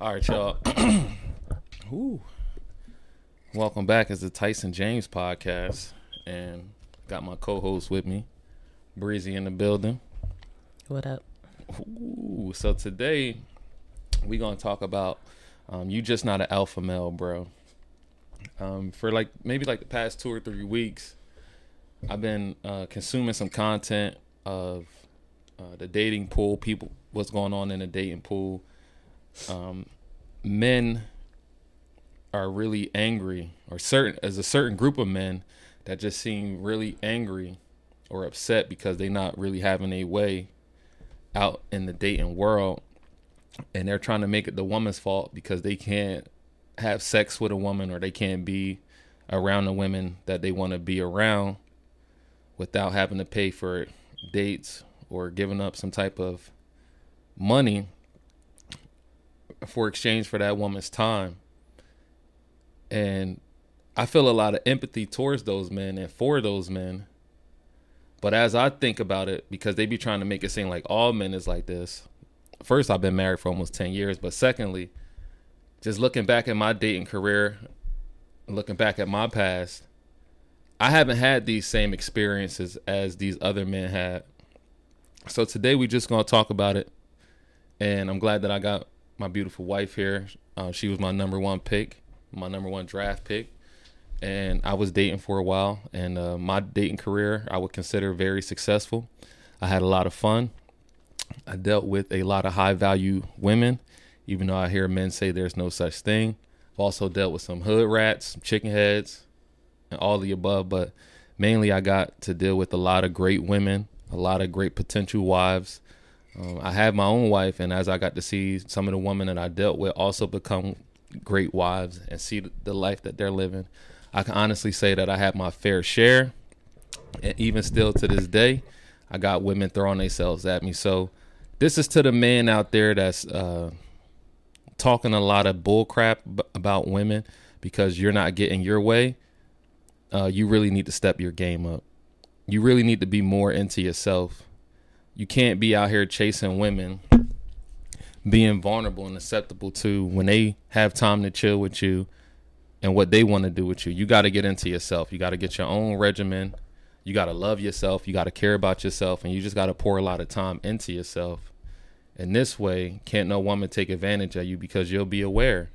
All right, y'all. Ooh. Welcome back as the Tyson James podcast, and got my co-host with me, Breezy in the building. What up? Ooh, so today we're gonna talk about um, you just not an alpha male, bro. Um, for like maybe like the past two or three weeks, I've been uh, consuming some content of uh, the dating pool, people, what's going on in the dating pool. Um, men are really angry, or certain as a certain group of men that just seem really angry or upset because they're not really having a way out in the dating world, and they're trying to make it the woman's fault because they can't have sex with a woman or they can't be around the women that they want to be around without having to pay for dates or giving up some type of money for exchange for that woman's time. And I feel a lot of empathy towards those men and for those men. But as I think about it, because they be trying to make it seem like all men is like this. First, I've been married for almost 10 years. But secondly, just looking back at my dating career, looking back at my past, I haven't had these same experiences as these other men had. So today we just gonna talk about it, and I'm glad that I got my beautiful wife here. Uh, she was my number one pick, my number one draft pick, and I was dating for a while. And uh, my dating career I would consider very successful. I had a lot of fun. I dealt with a lot of high value women, even though I hear men say there's no such thing. I've also dealt with some hood rats, chicken heads, and all the above. But mainly, I got to deal with a lot of great women a lot of great potential wives. Um, I have my own wife, and as I got to see some of the women that I dealt with also become great wives and see the life that they're living, I can honestly say that I had my fair share. And even still to this day, I got women throwing themselves at me. So this is to the man out there that's uh, talking a lot of bullcrap b- about women because you're not getting your way. Uh, you really need to step your game up you really need to be more into yourself. You can't be out here chasing women, being vulnerable and acceptable to when they have time to chill with you and what they want to do with you. You got to get into yourself. You got to get your own regimen. You got to love yourself. You got to care about yourself. And you just got to pour a lot of time into yourself. And this way, can't no woman take advantage of you because you'll be aware.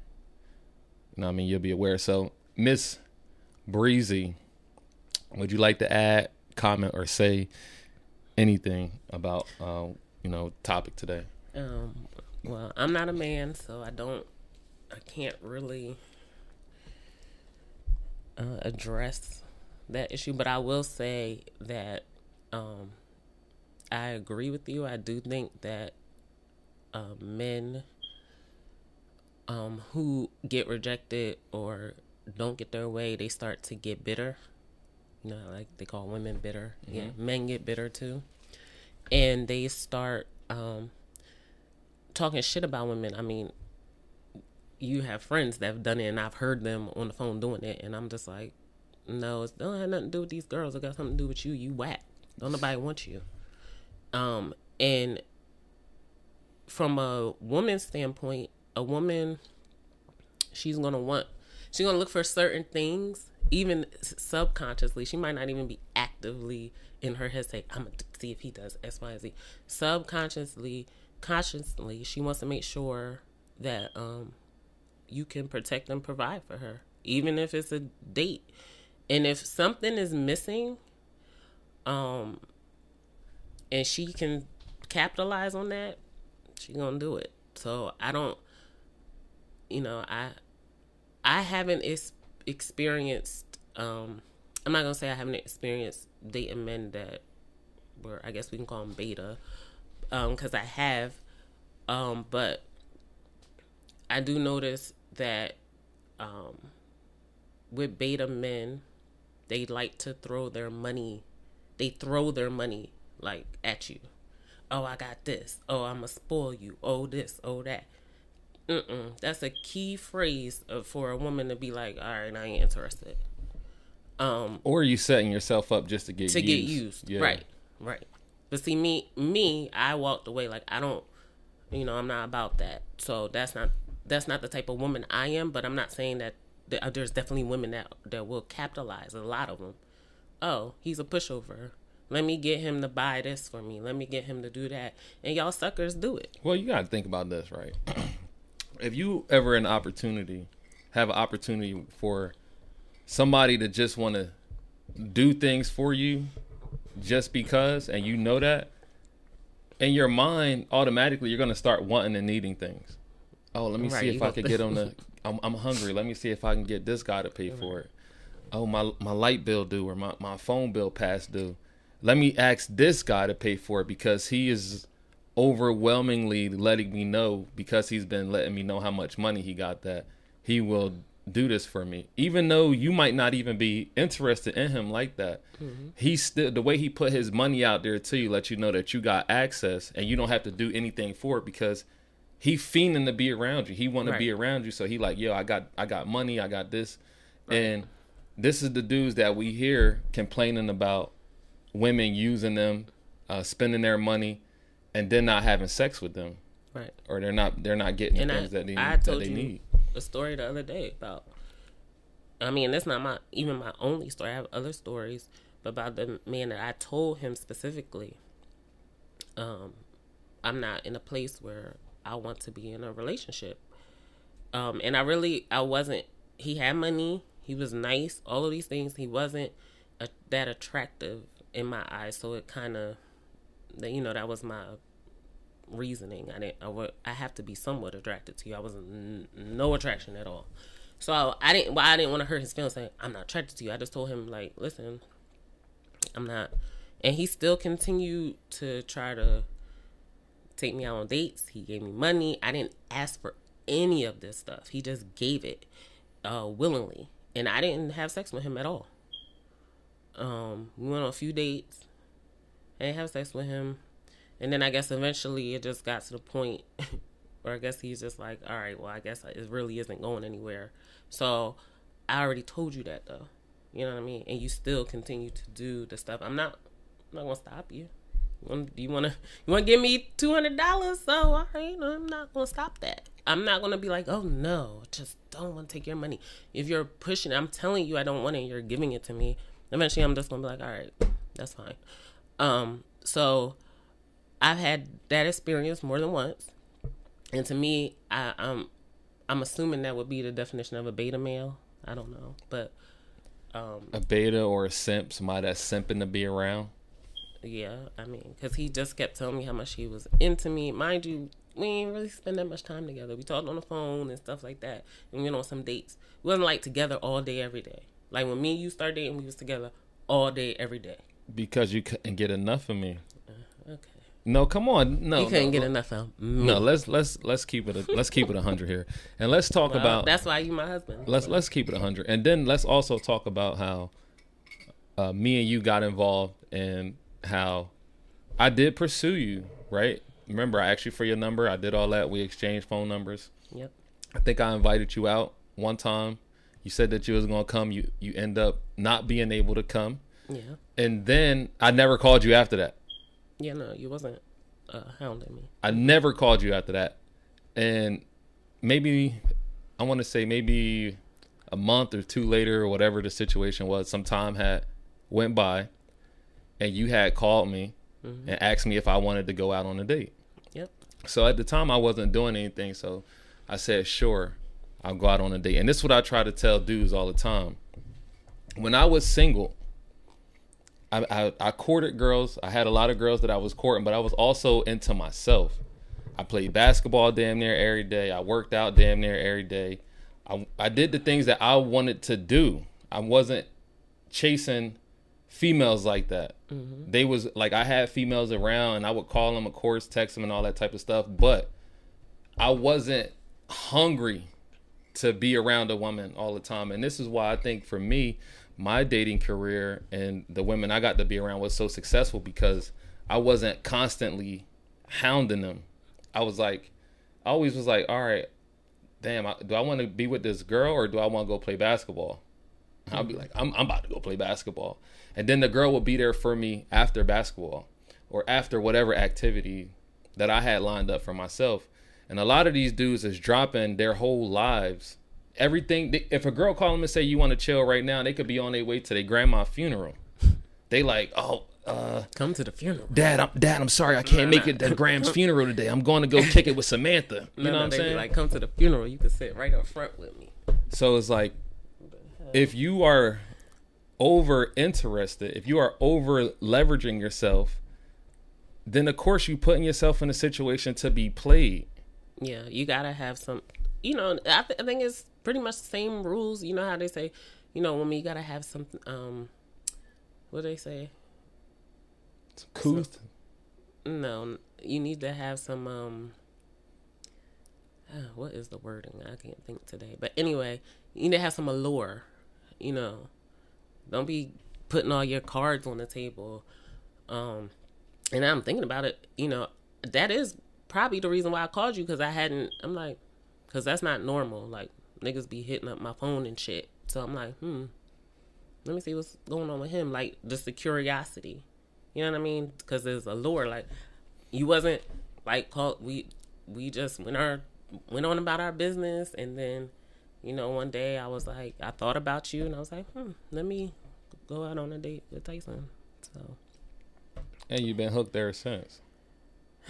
You know what I mean? You'll be aware. So, Miss Breezy, would you like to add comment or say anything about uh, you know topic today? Um, well, I'm not a man, so I don't, I can't really uh, address that issue. But I will say that um, I agree with you. I do think that uh, men um, who get rejected or don't get their way, they start to get bitter you know, like they call women bitter. Mm-hmm. Yeah, men get bitter too, and they start um, talking shit about women. I mean, you have friends that have done it, and I've heard them on the phone doing it, and I'm just like, no, it don't have nothing to do with these girls. It got something to do with you. You whack. Don't nobody want you. Um, and from a woman's standpoint, a woman, she's gonna want, she's gonna look for certain things even subconsciously, she might not even be actively in her head say, I'm gonna see if he does X, Y, Z. Subconsciously, consciously, she wants to make sure that um you can protect and provide for her, even if it's a date. And if something is missing, um, and she can capitalize on that, she gonna do it. So I don't, you know, I, I haven't ex- experienced um I'm not gonna say I haven't experienced dating men that were I guess we can call them beta, um, because I have, um, but I do notice that, um, with beta men, they like to throw their money, they throw their money like at you. Oh, I got this. Oh, I'ma spoil you. Oh, this. Oh, that. Mm-mm. That's a key phrase for a woman to be like, all right, I ain't interested. Um, or you setting yourself up just to get to used. get used, yeah. right? Right. But see, me, me, I walked away like I don't, you know, I'm not about that. So that's not that's not the type of woman I am. But I'm not saying that th- uh, there's definitely women that that will capitalize. A lot of them. Oh, he's a pushover. Let me get him to buy this for me. Let me get him to do that. And y'all suckers do it. Well, you gotta think about this, right? if you ever an opportunity, have an opportunity for somebody to just want to do things for you, just because, and you know that, in your mind, automatically you're gonna start wanting and needing things. Oh, let me Right, see if I could get on the. I'm, I'm hungry. Let me see if I can get this guy to pay for it. Oh, my my light bill due or my, my phone bill past due. Let me ask this guy to pay for it because he is overwhelmingly letting me know because he's been letting me know how much money he got that he will do this for me. Even though you might not even be interested in him like that he still the way he put his money out there to you let you know that you got access and you don't have to do anything for it because he fiending to be around you. He want to be around you. So he like yo i got i got money i got this. And this is the dudes that we hear complaining about women using them uh, spending their money and then not having sex with them Right. or they're not they're not getting the I, things that they, I that told they you need a story the other day about. I mean, that's not my even my only story. I have other stories, but about the man that I told him specifically. Um, I'm not in a place where I want to be in a relationship. Um, and I really I wasn't. He had money. He was nice. All of these things. He wasn't a, that attractive in my eyes. So it kind of, you know, that was my reasoning. I didn't. I, I have to be somewhat attracted to you. I wasn't n- no attraction at all. So I didn't. Well, I didn't want to hurt his feelings. Saying I'm not attracted to you. I just told him like, listen, I'm not. And he still continued to try to take me out on dates. He gave me money. I didn't ask for any of this stuff. He just gave it uh, willingly, and I didn't have sex with him at all. Um, we went on a few dates. Didn't have sex with him. And then I guess eventually it just got to the point where I guess he's just like, all right, well, I guess it really isn't going anywhere. So I already told you that though. You know what I mean? And you still continue to do the stuff. I'm not, I'm not gonna stop you. You want, you to give me two hundred dollars? So all right, I'm not gonna stop that. I'm not gonna be like, oh no, just don't want to take your money. If you're pushing, I'm telling you, I don't want it. You're giving it to me. Eventually, I'm just gonna be like, all right, that's fine. Um, so I've had that experience more than once, and to me, I, I'm I'm assuming that would be the definition of a beta male. I don't know, but um, a beta or a simp somebody that's simping to be around yeah, I mean, because he just kept telling me how much he was into me. Mind you, we ain't really spend that much time together. We talked on the phone and stuff like that, and we went on some dates. We wasn't like together all day every day. Like when me and you started dating, we was together all day every day. Because you couldn't get enough of me Okay, no come on no you couldn't no, get no. enough of me. no let's let's let's keep it a, let's keep it a hundred here and let's talk Well, about that's why you my husband. let's let's keep it a hundred and then let's also talk about how uh, me and you got involved and how I did pursue you right remember I asked you for your number I did all that we exchanged phone numbers Yep. I think I invited you out one time. You said that you was gonna come. You you end up not being able to come, Yeah. And then I never called you after that. Yeah. No, you wasn't uh, hounding me. I never called you after that, and maybe I want to say maybe a month or two later, or whatever the situation was, some time had went by, and you had called me and asked me if I wanted to go out on a date. Yep. So at the time, I wasn't doing anything. So I said, sure, I'll go out on a date. And this is what I try to tell dudes all the time. When I was single, I, I, I courted girls. I had a lot of girls that I was courting, but I was also into myself. I played basketball damn near every day. I worked out damn near every day. I, I did the things that I wanted to do. I wasn't chasing females like that. Mm-hmm. They was like I had females around and I would call them, of course, text them and all that type of stuff, but I wasn't hungry to be around a woman all the time. And this is why I think for me, my dating career and the women I got to be around was so successful because I wasn't constantly hounding them. I was like, I always was like, all right, damn, I, do I want to be with this girl or do I want to go play basketball? I'll be mm-hmm. like, I'm, I'm about to go play basketball. And then the girl will be there for me after basketball or after whatever activity that I had lined up for myself. And a lot of these dudes is dropping their whole lives. Everything. If a girl call them and say you want to chill right now, they could be on their way to their grandma's funeral. They like, oh, uh, come to the funeral. Dad, I'm Dad. I'm sorry, I can't make it to Graham's funeral today. I'm going to go kick it with Samantha. You No, know no, what I'm saying? Like, come to the funeral. You can sit right up front with me. So it's like, if you are over interested, if you are over leveraging yourself, then of course you putting yourself in a situation to be played. Yeah, you gotta have some. You know, I, th- I think it's pretty much the same rules. You know how they say, you know, woman, you gotta have some. Um, what do they say? Some couth. No, you need to have some. Um, uh, what is the wording? I can't think today. But anyway, you need to have some allure. You know, don't be putting all your cards on the table. Um, and I'm thinking about it. You know, that is probably the reason why I called you because I hadn't. I'm like, because that's not normal. Like niggas be hitting up my phone and shit. So I'm like, hmm. Let me see what's going on with him. Like just the curiosity. You know what I mean? Because there's a lure. Like you wasn't like called. We we just went our went on about our business, and then you know one day I was like, I thought about you, and I was like, hmm, let me go out on a date with Tyson. So And you've been hooked ever since.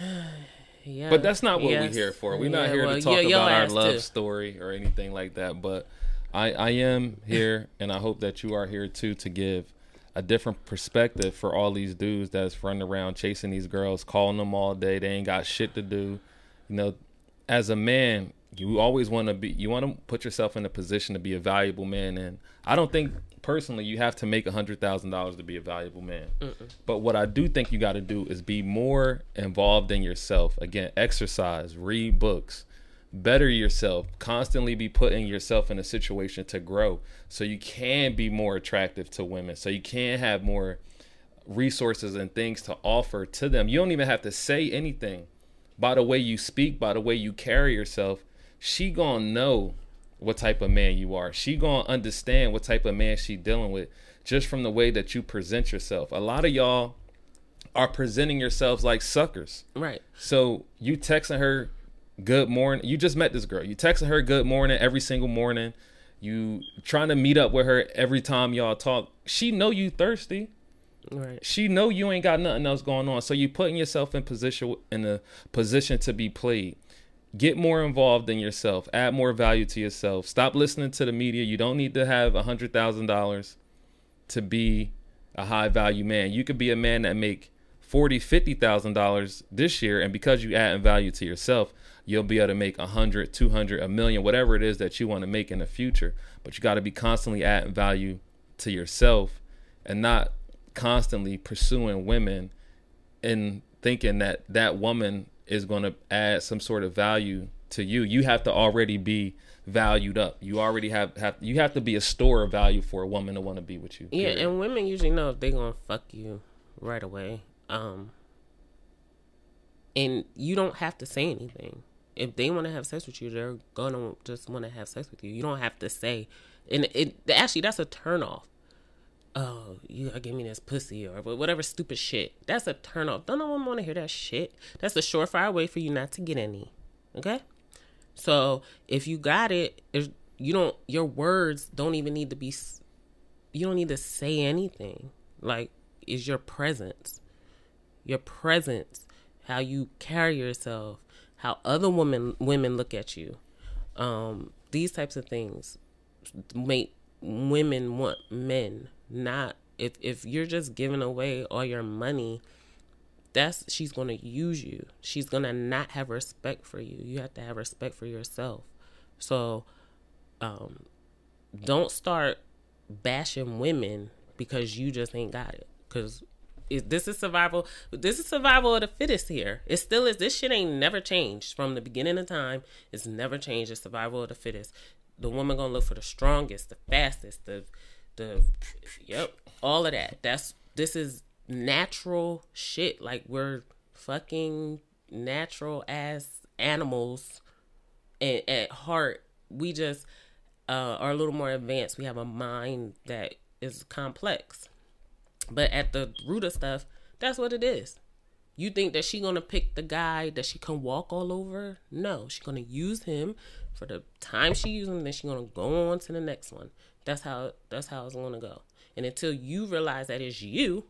yeah. But that's not what Yes. we're here for. We're not here well, to talk about our love too. story or anything like that. But I, I am here, and I hope that you are here too to give a different perspective for all these dudes that's running around chasing these girls, calling them all day. They ain't got shit to do. You know, as a man, you always want to be. You want to put yourself in a position to be a valuable man, and I don't think personally you have to make a hundred thousand dollars to be a valuable man. But what I do think you got to do is be more involved in yourself. Again, exercise, read books, better yourself, constantly be putting yourself in a situation to grow so you can be more attractive to women, so you can have more resources and things to offer to them. You don't even have to say anything. By the way you speak, by the way you carry yourself, she going to know what type of man you are. She to understand what type of man she dealing with just from the way that you present yourself. A lot of y'all are presenting yourselves like suckers. right. So you texting her good morning. You just met this girl. You texting her good morning every single morning. You trying to meet up with her every time y'all talk. She know you thirsty. Right. She know you ain't got nothing else going on. So you putting yourself in position in a position to be played. Get more involved in yourself. Add more value to yourself. Stop listening to the media. You don't need to have a hundred thousand dollars to be a high value man. You could be a man that make forty, fifty thousand dollars this year, and because you add value to yourself, you'll be able to make a hundred, two hundred, a million, whatever it is that you want to make in the future. But you got to be constantly adding value to yourself, and not constantly pursuing women and thinking that that woman is going to add some sort of value to you. You have to already be valued up. You already have have you have to be a store of value for a woman to want to be with you. Yeah, period. and women usually know if they're gonna fuck you right away. Um, and you don't have to say anything. If they want to have sex with you, they're gonna just want to have sex with you. You don't have to say, and it actually that's a turn off. Oh, you gotta give me this pussy or whatever stupid shit. That's a turn off. Don't no one want to hear that shit. That's a surefire way for you not to get any. Okay. So if you got it, there's- you don't. Your words don't even need to be. You don't need to say anything. Like is your presence, your presence, how you carry yourself, how other women women look at you. Um, these types of things make women want men. Not if if you're just giving away all your money that's she's going to use you. She's going to not have respect for you. You have to have respect for yourself. So um don't start bashing women because you just ain't got it cuz this is survival this is survival of the fittest here it still is this shit ain't never changed from the beginning of time it's never changed it's survival of the fittest the woman gonna look for the strongest the fastest the the yep all of that that's this is natural shit like we're fucking natural ass animals and at heart we just uh, are a little more advanced we have a mind that is complex but at the root of stuff that's what it is You think that she gonna pick the guy that she can walk all over? No, she gonna use him for the time she uses him. Then she gonna go on to the next one. That's how that's how it's gonna go. And until you realize that it's you,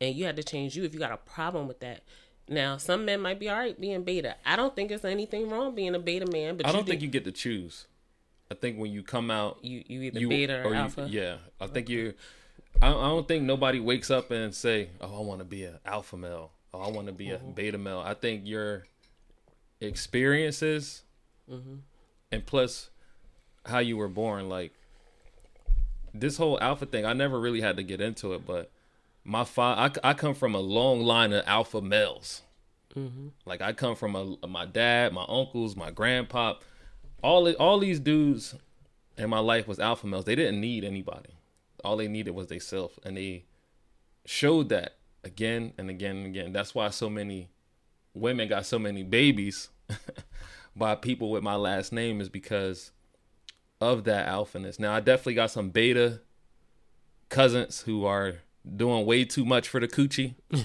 and you had to change you, if you got a problem with that. Now, some men might be all right being beta. I don't think there's anything wrong being a beta man, but I you don't think you get to choose. I think when you come out, you you either you beta or, you- alpha. yeah, I think you. I, I don't think nobody wakes up and say, "Oh, I want to be an alpha male. Oh, I want to be Mm-hmm. a beta male." I think your experiences, Mm-hmm. and plus how you were born, like this whole alpha thing. I never really had to get into it, but my father, I, I come from a long line of alpha males. Mm-hmm. Like I come from a my dad, my uncles, my grandpa, all all these dudes in my life was alpha males. They didn't need anybody. All they needed was they self, and they showed that again and again and again. That's why so many women got so many babies by people with my last name is because of that alphaness. Now I definitely got some beta cousins who are doing way too much for the coochie.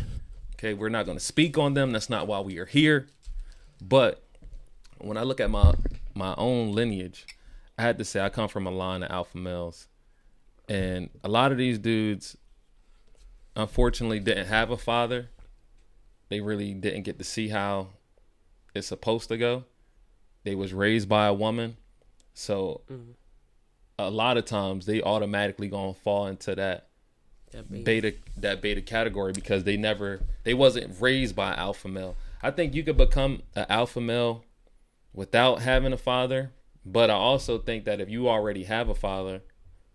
Okay, we're not going to speak on them. That's not why we are here. But when I look at my my own lineage, I had to say I come from a line of alpha males, and a lot of these dudes, unfortunately, didn't have a father. They really didn't get to see how it's supposed to go. They was raised by a woman, so mm-hmm. a lot of times they automatically gonna fall into that That beta. beta that beta category because they never they wasn't raised by alpha male. I think you could become an alpha male without having a father, but I also think that if you already have a father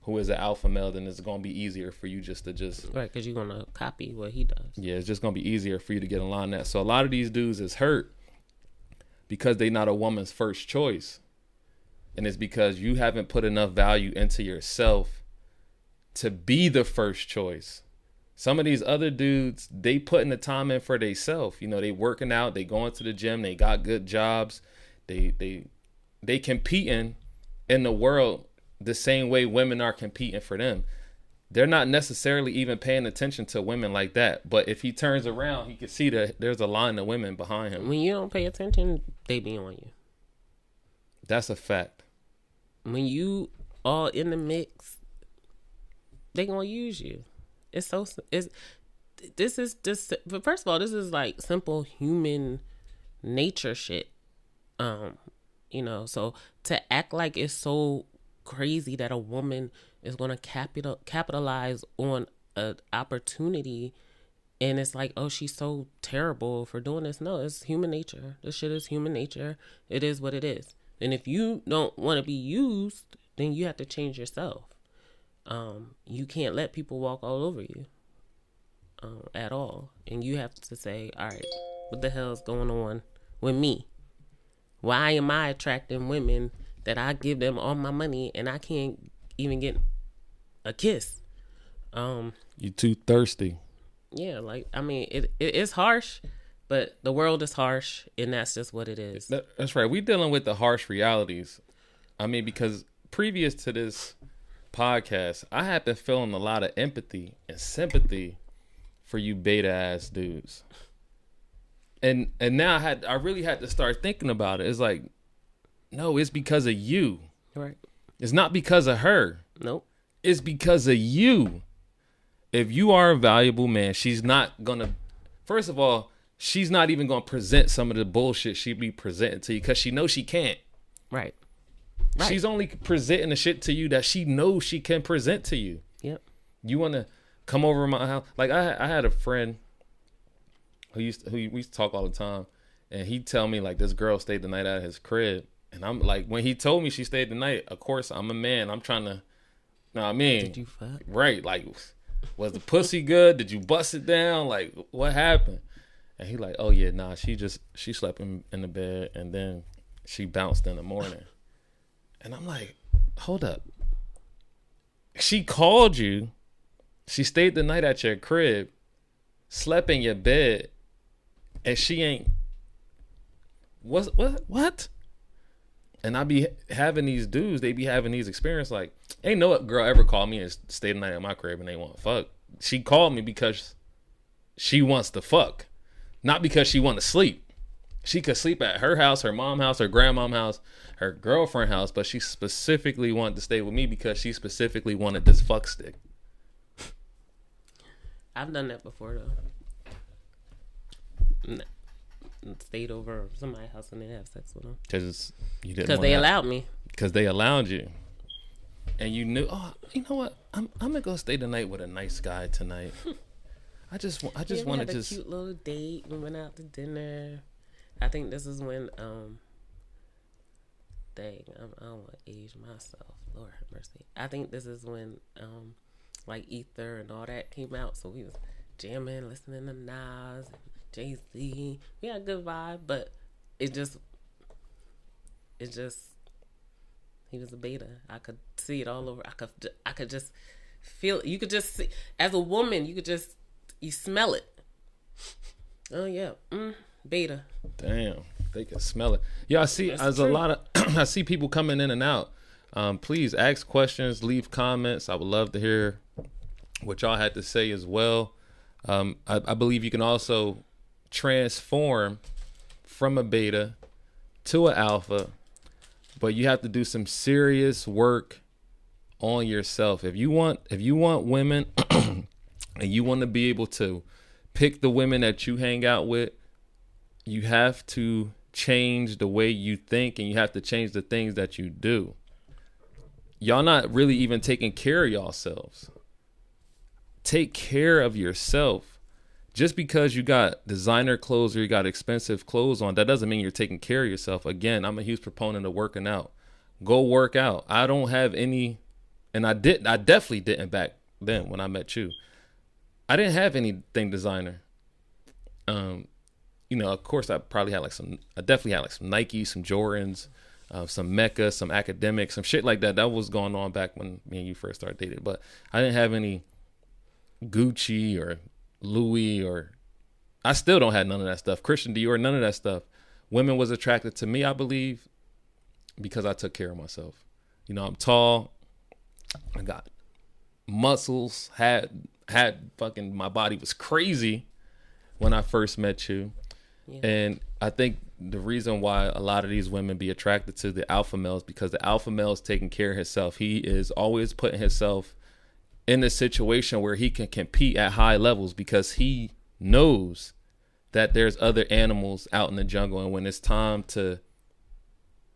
who is an alpha male, then it's gonna be easier for you just to just Right, because you're gonna copy what he does. yeah, it's just gonna be easier for you to get in line that. So a lot of these dudes is hurt because they not a woman's first choice. And it's because you haven't put enough value into yourself to be the first choice. Some of these other dudes, they putting the time in for themselves. You know, they working out, they going to the gym, they got good jobs, they they they competing in the world the same way women are competing for them they're not necessarily even paying attention to women like that. But if he turns around, he can see that there's a line of women behind him. When you don't pay attention, they be on you. That's a fact. When you all in the mix, they gonna use you. It's so it's this is just but first of all, this is like simple human nature shit. Um, you know, so to act like it's so crazy that a woman is gonna capital capitalize on an opportunity and it's like, oh, she's so terrible for doing this. No, it's human nature. This shit is human nature. It is what it is. And if you don't want to be used, then you have to change yourself. Um, you can't let people walk all over you um, at all. And you have to say, all right, what the hell's going on with me? Why am I attracting women that I give them all my money and I can't even get a kiss? Um, You too thirsty. yeah, like I mean, it it is harsh, but the world is harsh, and that's just what it is. That- That's right. We're dealing with the harsh realities. I mean, because previous to this podcast, I had been feeling a lot of empathy and sympathy for you beta ass dudes. And and now I had I really had to start thinking about it. It's like, no, it's because of you. Right? It's not because of her. Nope. It's because of you. If you are a valuable man, she's not gonna. First of all, she's not even gonna present some of the bullshit she'd be presenting to you because she knows she can't. Right. Right. She's only presenting the shit to you that she knows she can present to you. Yep. You want to come over to my house? Like I, I had a friend who used to, who we used to talk all the time, and he'd tell me like this girl stayed the night at his crib, and I'm like, when he told me she stayed the night, of course I'm a man. I'm trying to, know what I mean? Did you fuck? Right. Like, was the pussy good? Did you bust it down? Like, what happened? And he like, oh yeah, nah. She just she slept in, in the bed and then she bounced in the morning. And I'm like, hold up. She called you. She stayed the night at your crib, slept in your bed, and she ain't. What what what? And I be having these dudes, they be having these experiences like, ain't no girl ever called me and stayed the night at my crib and they want fuck. She called me because she wants to fuck. Not because she wanted to sleep. She could sleep at her house, her mom house, her grandmom house, her girlfriend house, but she specifically wanted to stay with me because she specifically wanted this fuck stick. I've done that before though. Stayed over somebody's house and then have sex with them Because you didn't. because they have- allowed me. because they allowed you, and you knew. Oh, you know what? I'm I'm gonna go stay the night with a nice guy tonight. I just I just yeah, we want to cute little date. We went out to dinner. I think this is when um. Dang, I'm, I don't want to age myself. Lord have mercy. I think this is when um, like Ether and all that came out. So we was jamming, listening to Nas, Jay Z. We had a good vibe, but it just, it just, he was a beta. I could see it all over. I could, I could just feel. You could just see as a woman. You could just, you smell it. Oh yeah, mm, beta. damn. They can smell it. Yeah, I see. That's As a lot of I see people coming in and out. Um, please ask questions, leave comments. I would love to hear what y'all had to say as well. Um, I, I believe you can also transform from a beta to an alpha, but you have to do some serious work on yourself. If you want, if you want women, and you want to be able to pick the women that you hang out with, you have to change the way you think, and you have to change the things that you do. Y'all not really even taking care of yourselves. Take care of yourself just because you got designer clothes or you got expensive clothes on, that doesn't mean you're taking care of yourself. Again, I'm a huge proponent of working out. Go work out. I don't have any, and I did. I definitely didn't back then when I met you. I didn't have anything designer. Um, you know, of course, I probably had like some. I definitely had like some Nike, some Jordans, uh, some Mecca, some Akademiks, some shit like that. That was going on back when me and you first started dating. But I didn't have any Gucci or Louis or I still don't have none of that stuff. Christian Dior, none of that stuff. Women was attracted to me, I believe, because I took care of myself. You know, I'm tall. I got muscles. Had had fucking my body was crazy when I first met you. Yeah. And I think the reason why a lot of these women be attracted to the alpha males because the alpha male is taking care of himself. He is always putting himself in a situation where he can compete at high levels because he knows that there's other animals out in the jungle and when it's time to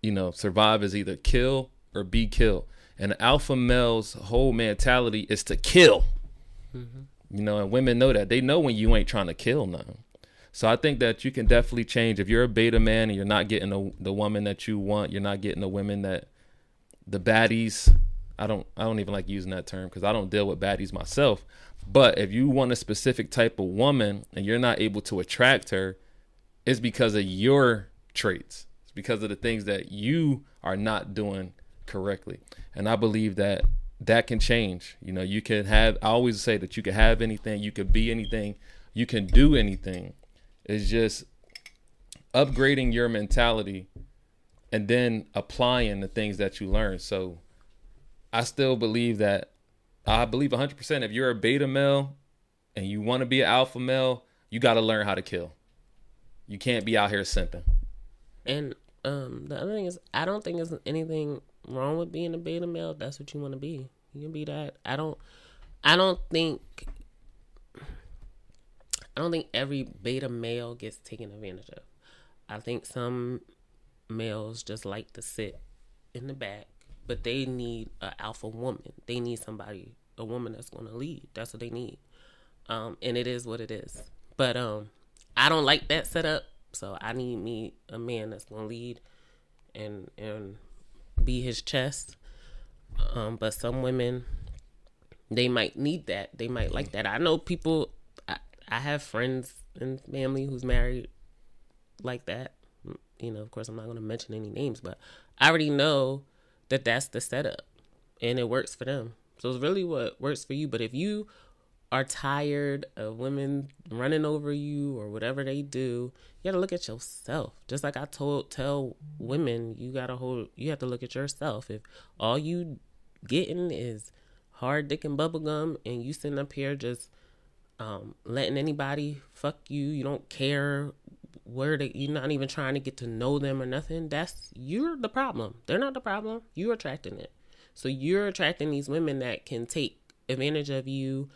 you know survive is either kill or be killed and the alpha male's whole mentality is to kill Mm-hmm. you know and women know that they know when you ain't trying to kill nothing so i think that you can definitely change if you're a beta man and you're not getting the, the woman that you want you're not getting the women that the baddies I don't I don't even like using that term because I don't deal with baddies myself. But if you want a specific type of woman and you're not able to attract her, it's because of your traits. It's because of the things that you are not doing correctly. And I believe that that can change. You know, you can have I always say that you can have anything, you can be anything, you can do anything. It's just upgrading your mentality and then applying the things that you learn. So I still believe that I believe 100% if you're a beta male and you want to be an alpha male, you got to learn how to kill. You can't be out here simping. And um, the other thing is, I don't think there's anything wrong with being a beta male. That's what you want to be. You can be that. I don't. I don't think. I don't think every beta male gets taken advantage of. I think some males just like to sit in the back, but they need an alpha woman. They need somebody, a woman that's going to lead. That's what they need. Um, and it is what it is. But um, I don't like that setup. So I need me a man that's gonna lead and and be his chest. Um, but some women they might need that. They might like that. I know people. I, I have friends and family who's married like that. You know, of course, I'm not gonna mention any names, but I already know that that's the setup, and it works for them. So it's really what works for you. But if you are tired of women running over you or whatever they do, you gotta look at yourself. Just like I told tell women, you gotta hold you have to look at yourself. If all you getting is hard dick and bubble gum and you sitting up here just um, letting anybody fuck you. You don't care where they. You're not even trying to get to know them or nothing. That's you're the problem. They're not the problem. You're attracting it. So you're attracting these women that can take advantage of you,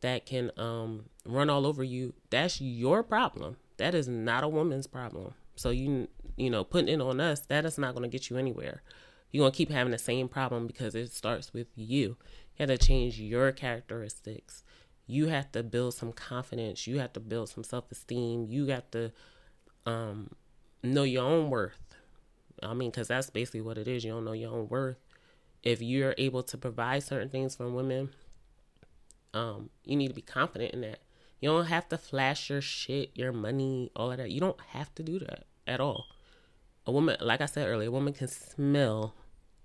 that can um, run all over you. That's your problem. That is not a woman's problem. So you you know putting it on us that is not going to get you anywhere. You're gonna keep having the same problem because it starts with you. You have to change your characteristics. You have to build some confidence. You have to build some self esteem. You got to um, know your own worth. I mean, because that's basically what it is. You don't know your own worth. If you're able to provide certain things for women, um, you need to be confident in that. You don't have to flash your shit, your money, all of that. You don't have to do that at all. A woman, like I said earlier, a woman can smell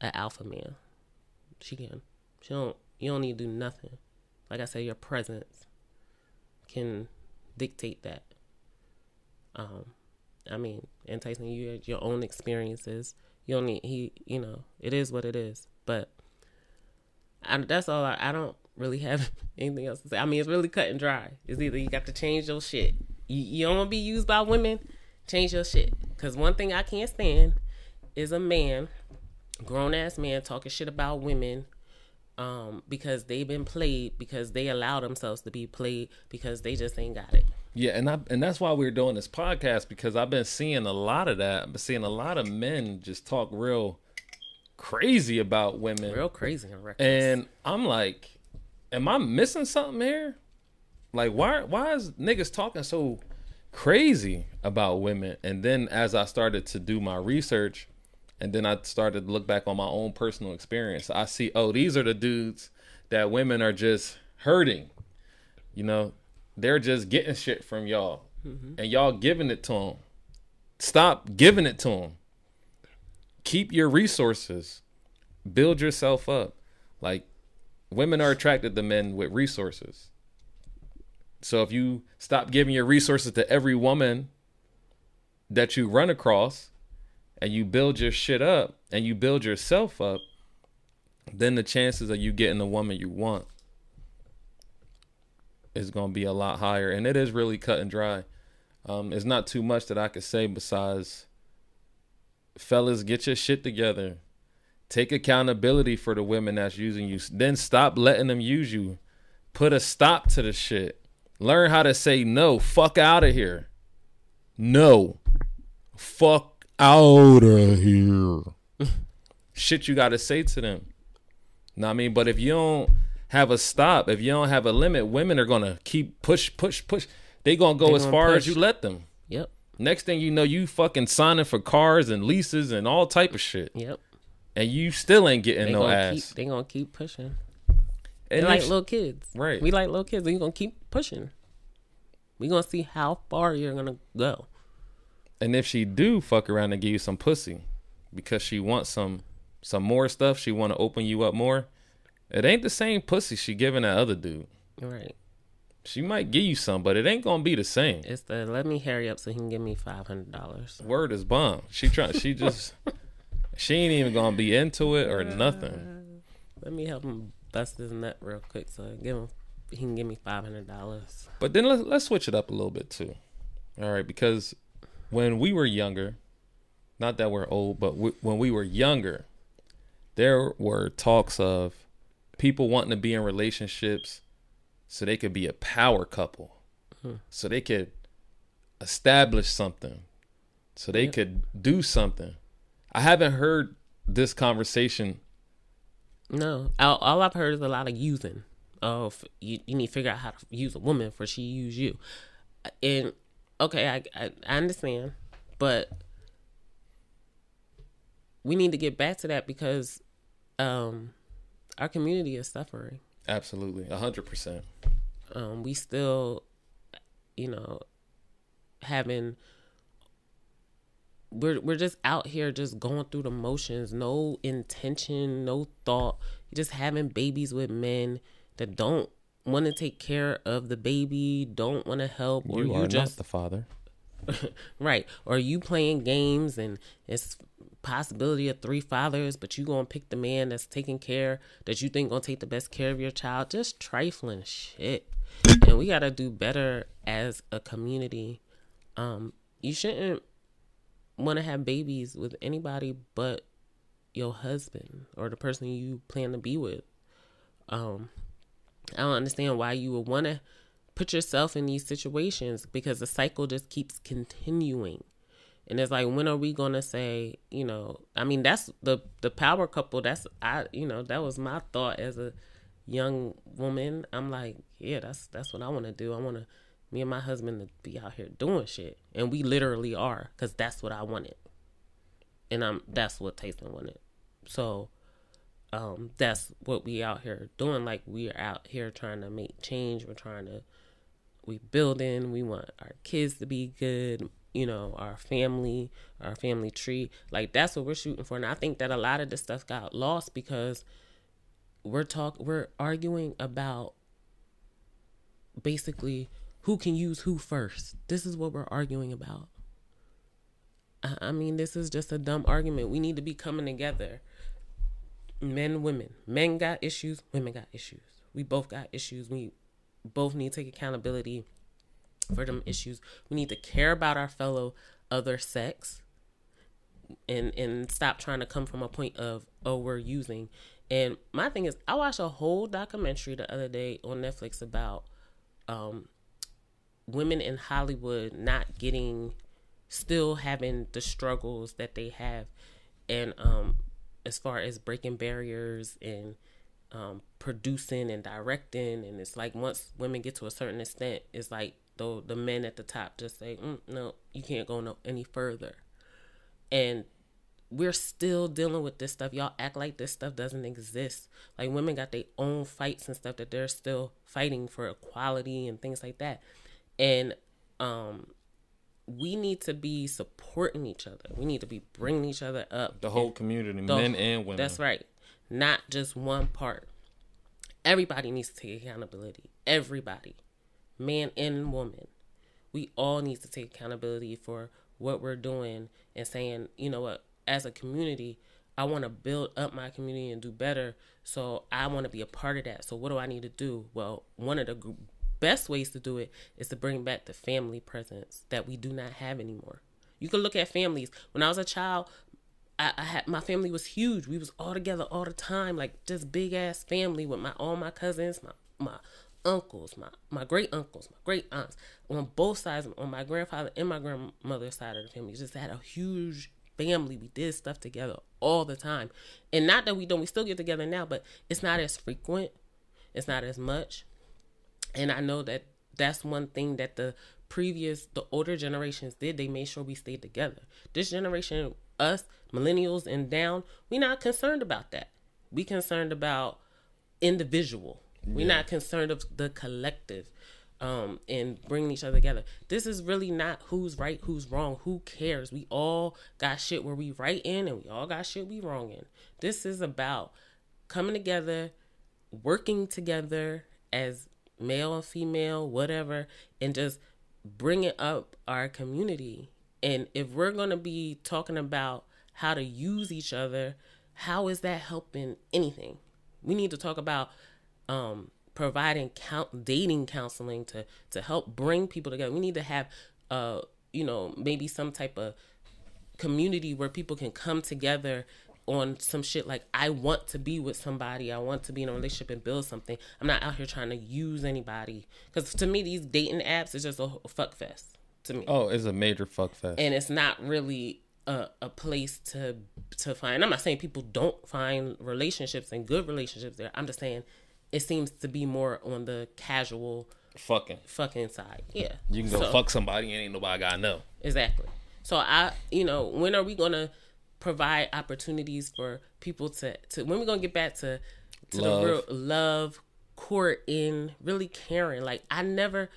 an alpha man. She can. She don't. You don't need to do nothing. Like I said, your presence can dictate that. Um, I mean, Tyson, you your own experiences. You don't need he. You know, it is what it is. But I, that's all. I, I don't really have anything else to say. I mean, it's really cut and dry. It's either you got to change your shit. You, you don't want to be used by women. Change your shit. Cause one thing I can't stand is a man, grown ass man, talking shit about women um, because they've been played because they allow themselves to be played because they just ain't got it. Yeah, and I and that's why we're doing this podcast because I've been seeing a lot of that. I've been seeing a lot of men just talk real crazy about women, real crazy and reckless. And I'm like, am I missing something here? Like, why why is niggas talking so crazy about women? And then as I started to do my research, and then I started to look back on my own personal experience, I see, oh, these are the dudes that women are just hurting. You know, they're just getting shit from y'all, mm-hmm. and y'all giving it to them. Stop giving it to them. Keep your resources. Build yourself up. Like women are attracted to men with resources. So if you stop giving your resources to every woman that you run across and you build your shit up and you build yourself up, then the chances of you getting the woman you want is going to be a lot higher. And it is really cut and dry. Um, there's not too much that I could say besides, fellas, get your shit together. Take accountability for the women that's using you. Then stop letting them use you. Put a stop to the shit. Learn how to say no. Fuck out of here. No. Fuck out of here. shit you got to say to them. Know what I mean? But if you don't have a stop, if you don't have a limit, women are gonna keep push, push, push. They gonna go they as far push. as you let them. Yep. Next thing you know, you fucking signing for cars and leases and all type of shit. Yep. And you still ain't getting they no ass. Keep, they gonna keep pushing. And like little kids. Right. We like little kids. We gonna keep pushing. We gonna see how far you're gonna go. And if she do fuck around and give you some pussy, because she wants some some more stuff, she want to open you up more it ain't the same pussy she giving that other dude. Right. She might give you some, but it ain't gonna be the same. It's the let me hurry up so he can give me five hundred dollars. Word is bomb. She trying. She just. she ain't even gonna be into it or nothing. Let me help him bust his nut real quick so give him. He can give me five hundred dollars. But then let's let's switch it up a little bit too. All right, because when we were younger, not that we're old, but we, when we were younger, there were talks of people wanting to be in relationships so they could be a power couple, hmm. so they could establish something, so they yep. could do something. I haven't heard this conversation. No, all, all I've heard is a lot of using. Of you, you need to figure out how to use a woman for she use you. And okay, I, I, I understand, but we need to get back to that because um our community is suffering. Absolutely, a hundred percent. Um, we still, you know, having we're we're just out here just going through the motions, no intention, no thought. Just having babies with men that don't want to take care of the baby, don't want to help, or you, you are just, not the father. right. Or you playing games and it's possibility of three fathers, but you gonna pick the man that's taking care that you think gonna take the best care of your child. Just trifling shit. And we gotta do better as a community. Um, you shouldn't want to have babies with anybody but your husband or the person you plan to be with. Um, I don't understand why you would want to put yourself in these situations because the cycle just keeps continuing. And it's like, when are we gonna say, you know? I mean, that's the the power couple. That's I, you know, that was my thought as a young woman. I'm like, yeah, that's that's what I want to do. I want to me and my husband to be out here doing shit, and we literally are, cause that's what I wanted, and I'm that's what Tyson wanted. So, um, that's what we out here doing. Like we are out here trying to make change. We're trying to we building. We want our kids to be good. You know, our family, our family tree. Like that's what we're shooting for. And I think that a lot of this stuff got lost because we're talk we're arguing about basically who can use who first. This is what we're arguing about. I mean, this is just a dumb argument. We need to be coming together. Men, women. Men got issues, women got issues. We both got issues. We both need to take accountability for them issues. We need to care about our fellow other sex and and stop trying to come from a point of oh we're using. And my thing is I watched a whole documentary the other day on Netflix about um women in Hollywood not getting still having the struggles that they have and um as far as breaking barriers and um, producing and directing, and it's like once women get to a certain extent, it's like the the men at the top just say, mm, "No, you can't go no any further," and we're still dealing with this stuff. Y'all act like this stuff doesn't exist. Like women got their own fights and stuff that they're still fighting for equality and things like that, and um, we need to be supporting each other. We need to be bringing each other up. The whole community, the, men and women. That's right not just one part. Everybody needs to take accountability. Everybody, man and woman. We all need to take accountability for what we're doing and saying, you know what, as a community, I want to build up my community and do better. So I want to be a part of that. So what do I need to do? Well, one of the best ways to do it is to bring back the family presence that we do not have anymore. You can look at families. When I was a child, I, I, had my family was huge. We was all together all the time, like just big ass family with my all my cousins, my my uncles, my my great uncles, my great aunts on both sides, on my grandfather and my grandmother's side of the family. Just had a huge family. We did stuff together all the time, and not that we don't. We still get together now, but it's not as frequent. It's not as much, and I know that that's one thing that the previous the older generations did they made sure we stayed together this generation us millennials and down, we're not concerned about that. We concerned about individual. Yeah. We're not concerned of the collective um, and bringing each other together. This is really not who's right, who's wrong. Who cares? We all got shit where we right in, and we all got shit we wrong in. This is about coming together, working together as male and female, whatever, and just bringing up our community and if we're going to be talking about how to use each other, how is that helping anything? We need to talk about um, providing count dating counseling to to help bring people together. We need to have uh you know maybe some type of community where people can come together on some shit like I want to be with somebody, I want to be in a relationship and build something. I'm not out here trying to use anybody because to me these dating apps is just a fuck fest to me. Oh, it's a major fuck fest. And it's not really a, a place to to find. I'm not saying people don't find relationships and good relationships there. I'm just saying it seems to be more on the casual fucking fucking side. Yeah. You can go so, fuck somebody and ain't nobody got to know. Exactly. So I, you know, when are we to provide opportunities for people to to when we're to get back to to love. the real love court in really caring like i never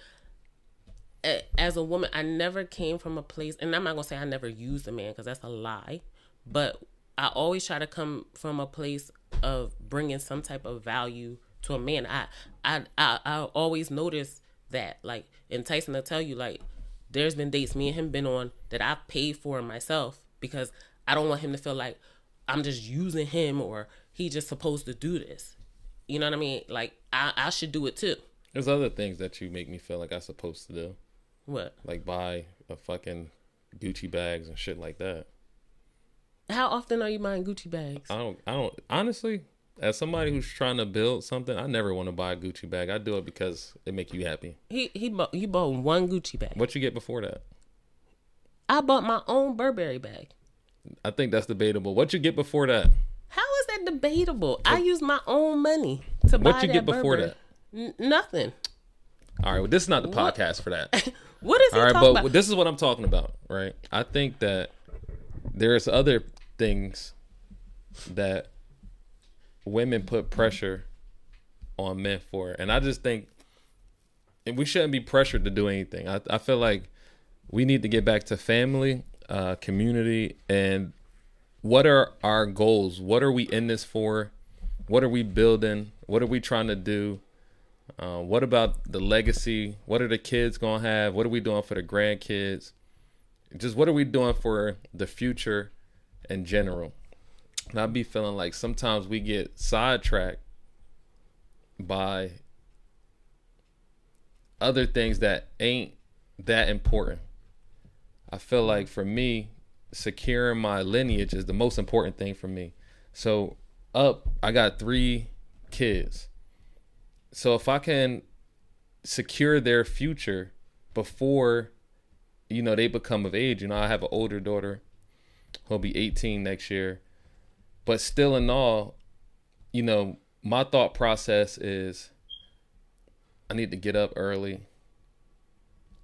as a woman, I never came from a place, and I'm not gonna say I never used a man because that's a lie, but I always try to come from a place of bringing some type of value to a man. I I I, I always notice that, like, and Tyson will tell you, like, there's been dates me and him been on that I paid for myself because I don't want him to feel like I'm just using him or he just supposed to do this. You know what I mean? Like I, I should do it too. There's other things that you make me feel like I'm supposed to do. What? Like buy a fucking Gucci bags and shit like that. How often are you buying Gucci bags? I don't I don't honestly, as somebody who's trying to build something, I never want to buy a Gucci bag. I do it because it make you happy. He he bought you bought one Gucci bag. What you get before that? I bought my own Burberry bag. I think that's debatable. What you get before that? How is that debatable? I use my own money to buy What you that get before Burberry. that? N- nothing. All right, well, this is not the What? podcast for that. What is he All right, talking but about? this is what I'm talking about, right? I think that there's other things that women put pressure on men for, and I just think and we shouldn't be pressured to do anything. I, I feel like we need to get back to family, uh, community, and what are our goals? What are we in this for? What are we building? What are we trying to do? Uh, what about the legacy? What are the kids gonna have? What are we doing for the grandkids? Just what are we doing for the future in general? And I be feeling like sometimes we get sidetracked by other things that ain't that important. I feel like for me, securing my lineage is the most important thing for me. So up, I got three kids. So if I can secure their future before, you know, they become of age, you know, I have an older daughter who'll be 18 next year. But still in all, you know, my thought process is I need to get up early.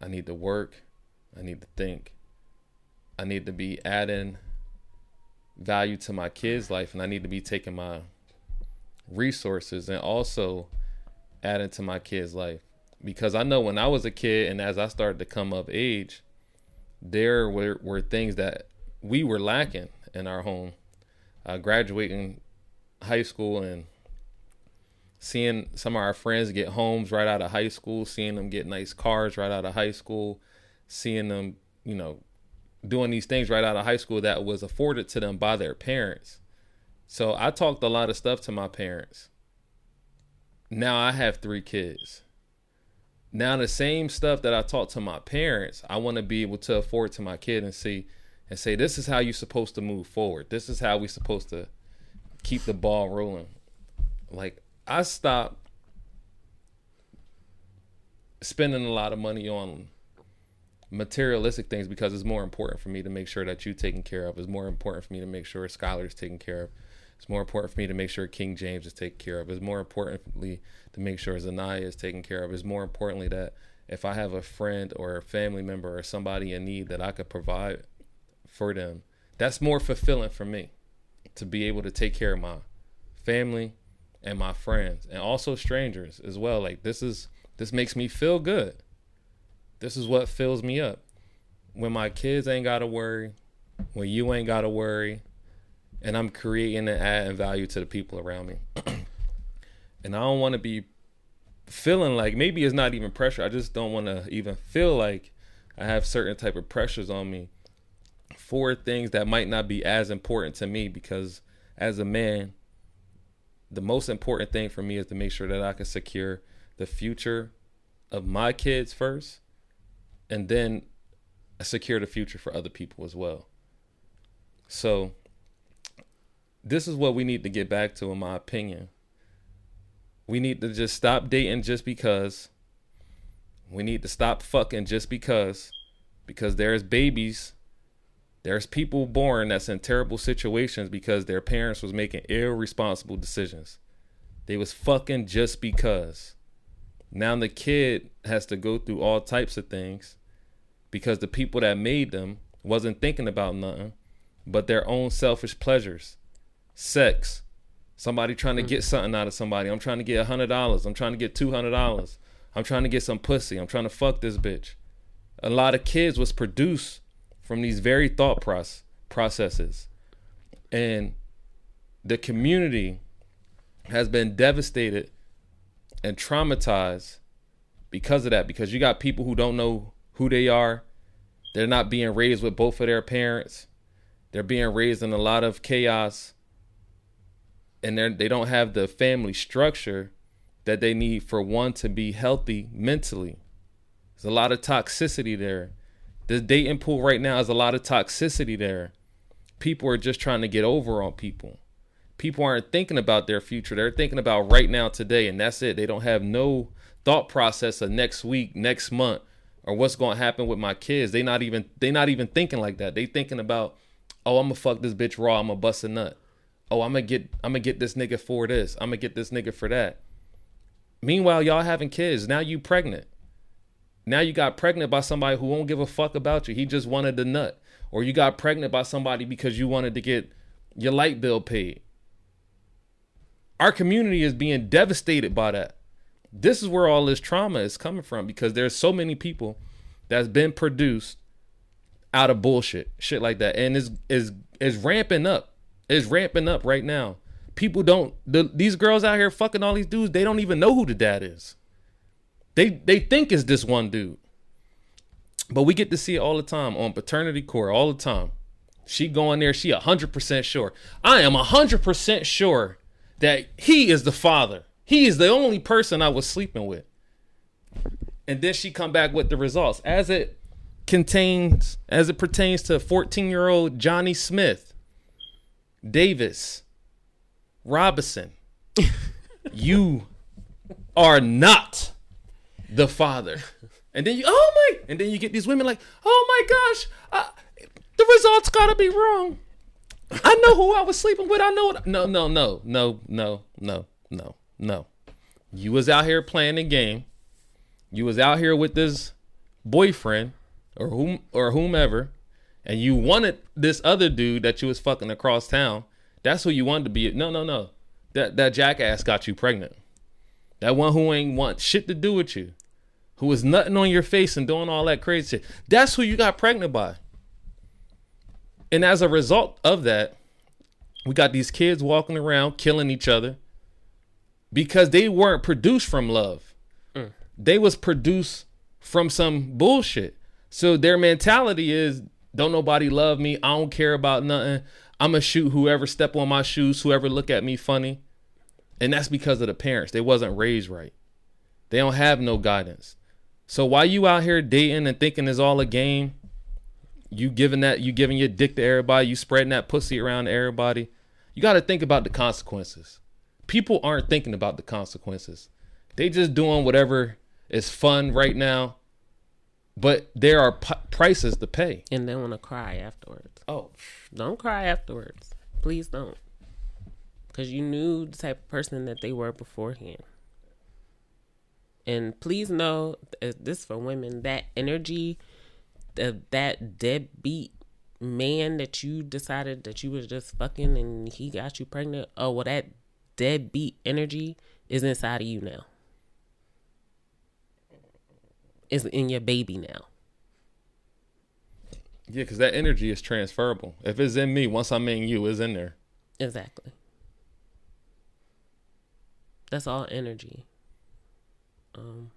I need to work. I need to think. I need to be adding value to my kids' life and I need to be taking my resources and also adding to my kids' life. Because I know when I was a kid and as I started to come of age, there were, were things that we were lacking in our home. Uh, graduating high school and seeing some of our friends get homes right out of high school, seeing them get nice cars right out of high school, seeing them, you know, doing these things right out of high school that was afforded to them by their parents. So I talked a lot of stuff to my parents. Now I have three kids. Now the same stuff that I taught to my parents, I want to be able to afford to my kid and see and say this is how you're supposed to move forward. This is how we're supposed to keep the ball rolling. Like I stopped spending a lot of money on materialistic things because it's more important for me to make sure that you're taken care of. It's more important for me to make sure Skylar is taken care of. It's more important for me to make sure King James is taken care of. It's more importantly to make sure Zanaya is taken care of. It's more importantly that if I have a friend or a family member or somebody in need that I could provide for them, that's more fulfilling for me to be able to take care of my family and my friends and also strangers as well. Like this is this makes me feel good. This is what fills me up. When my kids ain't gotta worry, when you ain't gotta worry, and I'm creating and adding value to the people around me. and I don't want to be feeling like maybe it's not even pressure. I just don't want to even feel like I have certain type of pressures on me for things that might not be as important to me because as a man, the most important thing for me is to make sure that I can secure the future of my kids first and then secure the future for other people as well. So this is what we need to get back to in my opinion. We need to just stop dating just because. We need to stop fucking just because because there's babies there's people born that's in terrible situations because their parents was making irresponsible decisions. They was fucking just because. Now the kid has to go through all types of things because the people that made them wasn't thinking about nothing but their own selfish pleasures. Sex. Somebody trying to get mm. something out of somebody. I'm trying to get hundred dollars. I'm trying to get two hundred dollars. I'm trying to get some pussy. I'm trying to fuck this bitch. A lot of kids was produced from these very thought process processes. And the community has been devastated and traumatized because of that because you got people who don't know who they are They're not being raised with both of their parents. They're being raised in a lot of chaos. And they they don't have the family structure that they need for one to be healthy mentally. There's a lot of toxicity there. The dating pool right now is a lot of toxicity there. People are just trying to get over on people. People aren't thinking about their future. They're thinking about right now, today, and that's it. They don't have no thought process of next week, next month, or what's going to happen with my kids. They not even they not even thinking like that. They thinking about, oh, I'm gonna fuck this bitch raw. I'm gonna bust a nut. Oh, I'm gonna get I'm gonna get this nigga for this. I'm gonna get this nigga for that. Meanwhile, y'all having kids. Now you pregnant. Now you got pregnant by somebody who won't give a fuck about you. He just wanted the nut. Or you got pregnant by somebody because you wanted to get your light bill paid. Our community is being devastated by that. This is where all this trauma is coming from because there's so many people that's been produced out of bullshit, shit like that, and is is is ramping up. Is ramping up right now. People don't. The, these girls out here fucking all these dudes. They don't even know who the dad is. They they think it's this one dude. But we get to see it all the time on paternity court, all the time. She going there, she 100% sure. I am 100% sure that he is the father. He is the only person I was sleeping with. And then she come back with the results. As it contains, as it pertains to 14-year-old Johnny Smith, Davis, Robinson, you are not the father. And then you, oh my, and then you get these women like, oh my gosh, uh, the results gotta be wrong. I know who I was sleeping with. I know what. No, no, no, no, no, no, no, no. You was out here playing the game. You was out here with this boyfriend or whom or whomever, and you wanted this other dude that you was fucking across town. That's who you wanted to be. No, no, no. That that jackass got you pregnant. That one who ain't want shit to do with you who was nutting on your face and doing all that crazy shit. That's who you got pregnant by. And as a result of that, we got these kids walking around killing each other because they weren't produced from love. Mm. They was produced from some bullshit. So their mentality is don't nobody love me. I don't care about nothing. I'm gonna shoot whoever step on my shoes, whoever look at me funny. And that's because of the parents. They wasn't raised right. They don't have no guidance. So while you out here dating and thinking it's all a game, you giving that you giving your dick to everybody, you spreading that pussy around to everybody, you got to think about the consequences. People aren't thinking about the consequences. They just doing whatever is fun right now, but there are p- prices to pay. And they want to cry afterwards. Oh, don't cry afterwards. Please don't. Because you knew the type of person that they were beforehand. And please know uh, this for women that energy, the, that deadbeat man that you decided that you was just fucking and he got you pregnant. Oh, well, that deadbeat energy is inside of you now. It's in your baby now. Yeah, because that energy is transferable. If it's in me, once I'm in you, it's in there. Exactly. That's all energy. Um,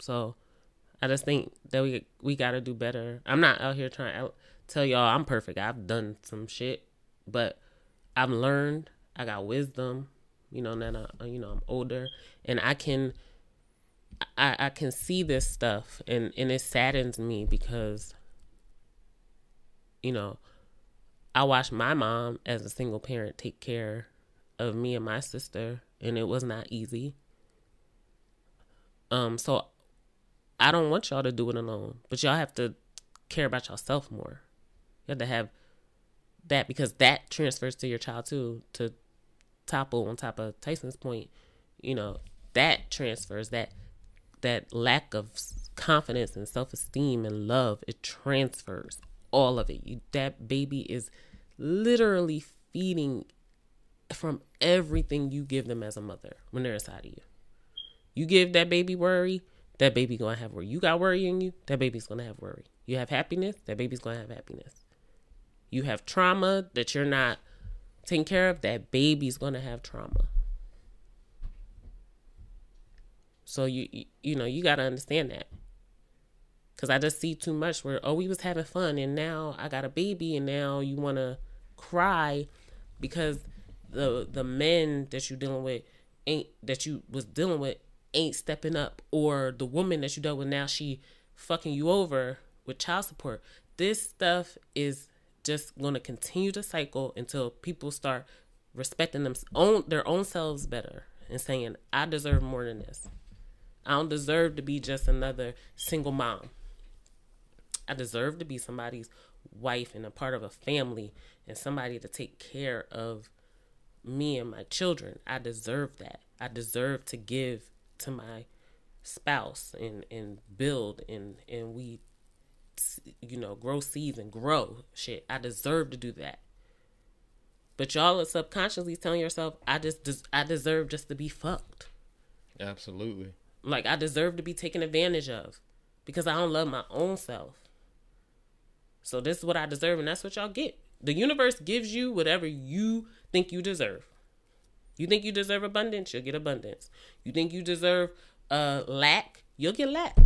so I just think that we we got to do better. I'm not out here trying to tell y'all I'm perfect. I've done some shit, but I've learned. I got wisdom. You know, now I, you know I'm older, and I can. I, I can see this stuff and, and it saddens me because you know I watched my mom as a single parent take care of me and my sister and it was not easy um, so I don't want y'all to do it alone, but y'all have to care about yourself more. You have to have that because that transfers to your child too. To on top of Tyson's point, you know that transfers that that lack of confidence and self esteem and love. It transfers all of it. You that baby is literally feeding from everything you give them as a mother when they're inside of you. You give that baby worry, that baby gonna have worry. You got worry in you, that baby's gonna have worry. You have happiness, that baby's gonna have happiness. You have trauma that you're not taking care of, that baby's gonna have trauma. So you you know you gotta understand that. Cause I just see too much where oh we was having fun and now I got a baby and now you want to cry because the the men that you dealing with ain't that you was dealing with ain't stepping up or the woman that you dealt with now she fucking you over with child support. This stuff is just going to continue to cycle until people start respecting them own their own selves better and saying I deserve more than this. I don't deserve to be just another single mom. I deserve to be somebody's wife and a part of a family and somebody to take care of me and my children. I deserve that. I deserve to give to my spouse and and build and and we you know grow seeds and grow shit. I deserve to do that. But y'all are subconsciously telling yourself, I just I deserve just to be fucked. Absolutely. Like I deserve to be taken advantage of because I don't love my own self. So this is what I deserve, and that's what y'all get. The universe gives you whatever you think you deserve. You think you deserve abundance, you'll get abundance. You think you deserve uh lack, you'll get lack.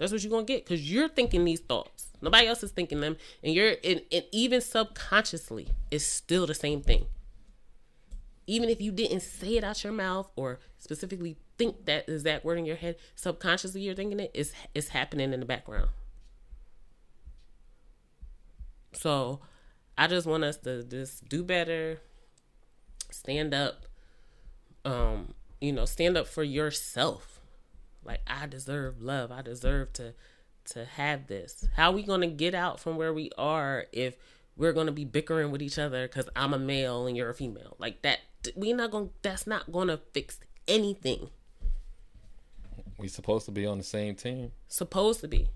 That's what you're gonna get because you're thinking these thoughts. Nobody else is thinking them, and you're and, and even subconsciously, it's still the same thing. Even if you didn't say it out your mouth or specifically think that exact word in your head, subconsciously you're thinking it. It's it's happening in the background. So I just want us to just do better, stand up, um, you know, stand up for yourself. Like I deserve love. I deserve to to have this. How are we gonna get out from where we are if we're gonna be bickering with each other because I'm a male and you're a female? Like that, we're not gonna. That's not gonna fix anything. We supposed to be on the same team. Supposed to be,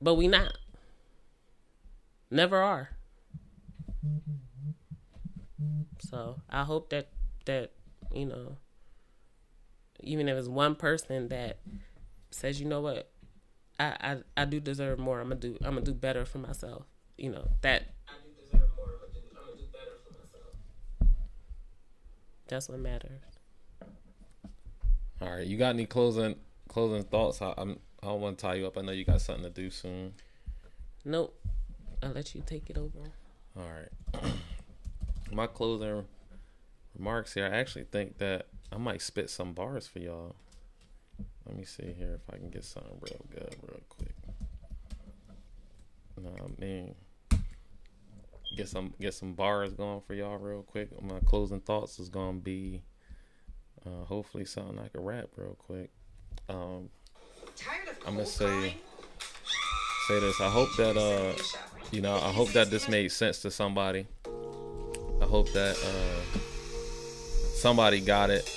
but we not. Never are. So I hope that that you know, even if it's one person that says, you know what, I I, I do deserve more. I'm gonna do I'm gonna do better for myself. You know that. I do deserve more. I'm gonna do, I'm gonna do better for myself. That's what matters. All right, you got any closing closing thoughts? I, I'm I don't want to tie you up. I know you got something to do soon. Nope. I'll let you take it over. All right. My closing remarks here. I actually think that I might spit some bars for y'all. Let me see here if I can get something real good, real quick. No, I mean, get some get some bars going for y'all real quick. My closing thoughts is gonna be, uh, hopefully something I can rap real quick. Um, I'm gonna say say this. I hope that uh you know, I hope that this made sense to somebody. I hope that uh, somebody got it.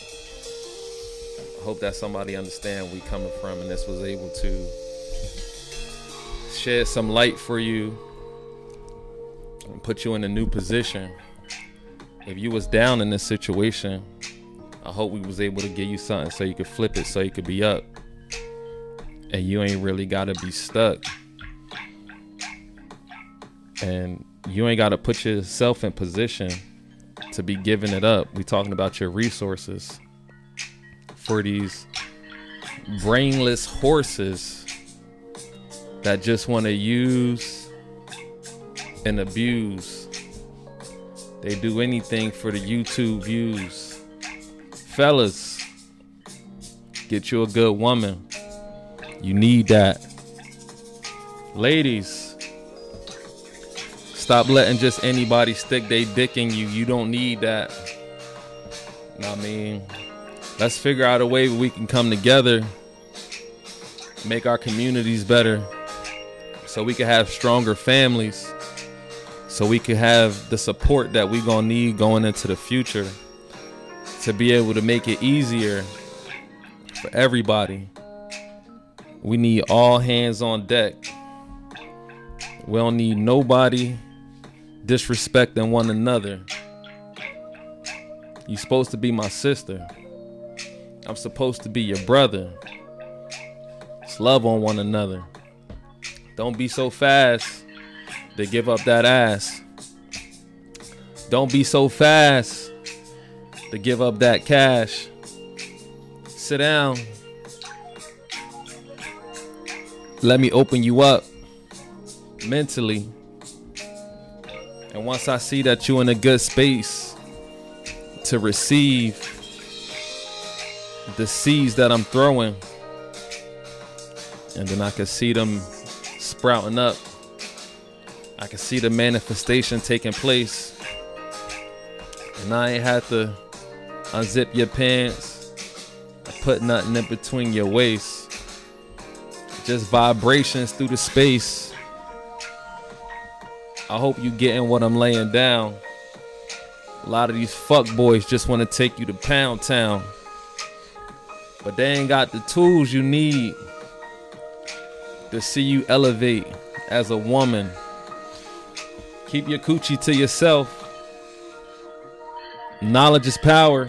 I hope that somebody understand we coming from and this was able to shed some light for you and put you in a new position. If you was down in this situation, I hope we was able to give you something so you could flip it so you could be up. And you ain't really gotta be stuck and you ain't got to put yourself in position to be giving it up. We talking about your resources for these brainless horses that just want to use and abuse. They do anything for the YouTube views. Fellas, get you a good woman. You need that. Ladies, Stop letting just anybody stick they dick in you. You don't need that. I mean? Let's figure out a way we can come together, make our communities better, so we can have stronger families, so we can have the support that we gonna need going into the future to be able to make it easier for everybody. We need all hands on deck. We don't need nobody disrespecting one another. You're supposed to be my sister. I'm supposed to be your brother. Let's love on one another. Don't be so fast to give up that ass. Don't be so fast to give up that cash. Sit down. Let me open you up. mentally. And once I see that you're in a good space to receive the seeds that I'm throwing, and then I can see them sprouting up. I can see the manifestation taking place. And I ain't have to unzip your pants, put nothing in between your waist. Just vibrations through the space. I hope you getting what I'm laying down. A lot of these fuck boys just want to take you to Pound Town. But they ain't got the tools you need to see you elevate as a woman. Keep your coochie to yourself. Knowledge is power.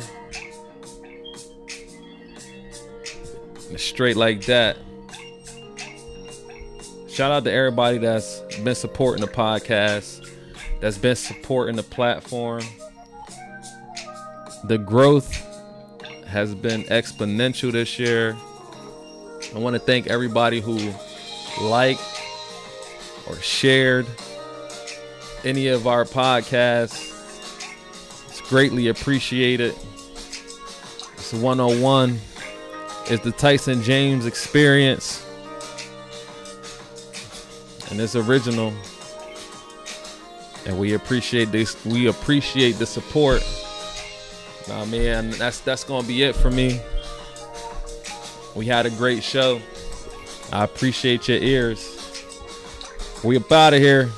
Straight like that. Shout out to everybody that's been supporting the podcast, that's been supporting the platform. The growth has been exponential this year. I want to thank everybody who liked or shared any of our podcasts. It's greatly appreciated. It's 101. It's the Tyson James experience. And it's original. And we appreciate this. We appreciate the support. Nah, man, that's that's gonna be it for me. We had a great show. I appreciate your ears. We up out of here.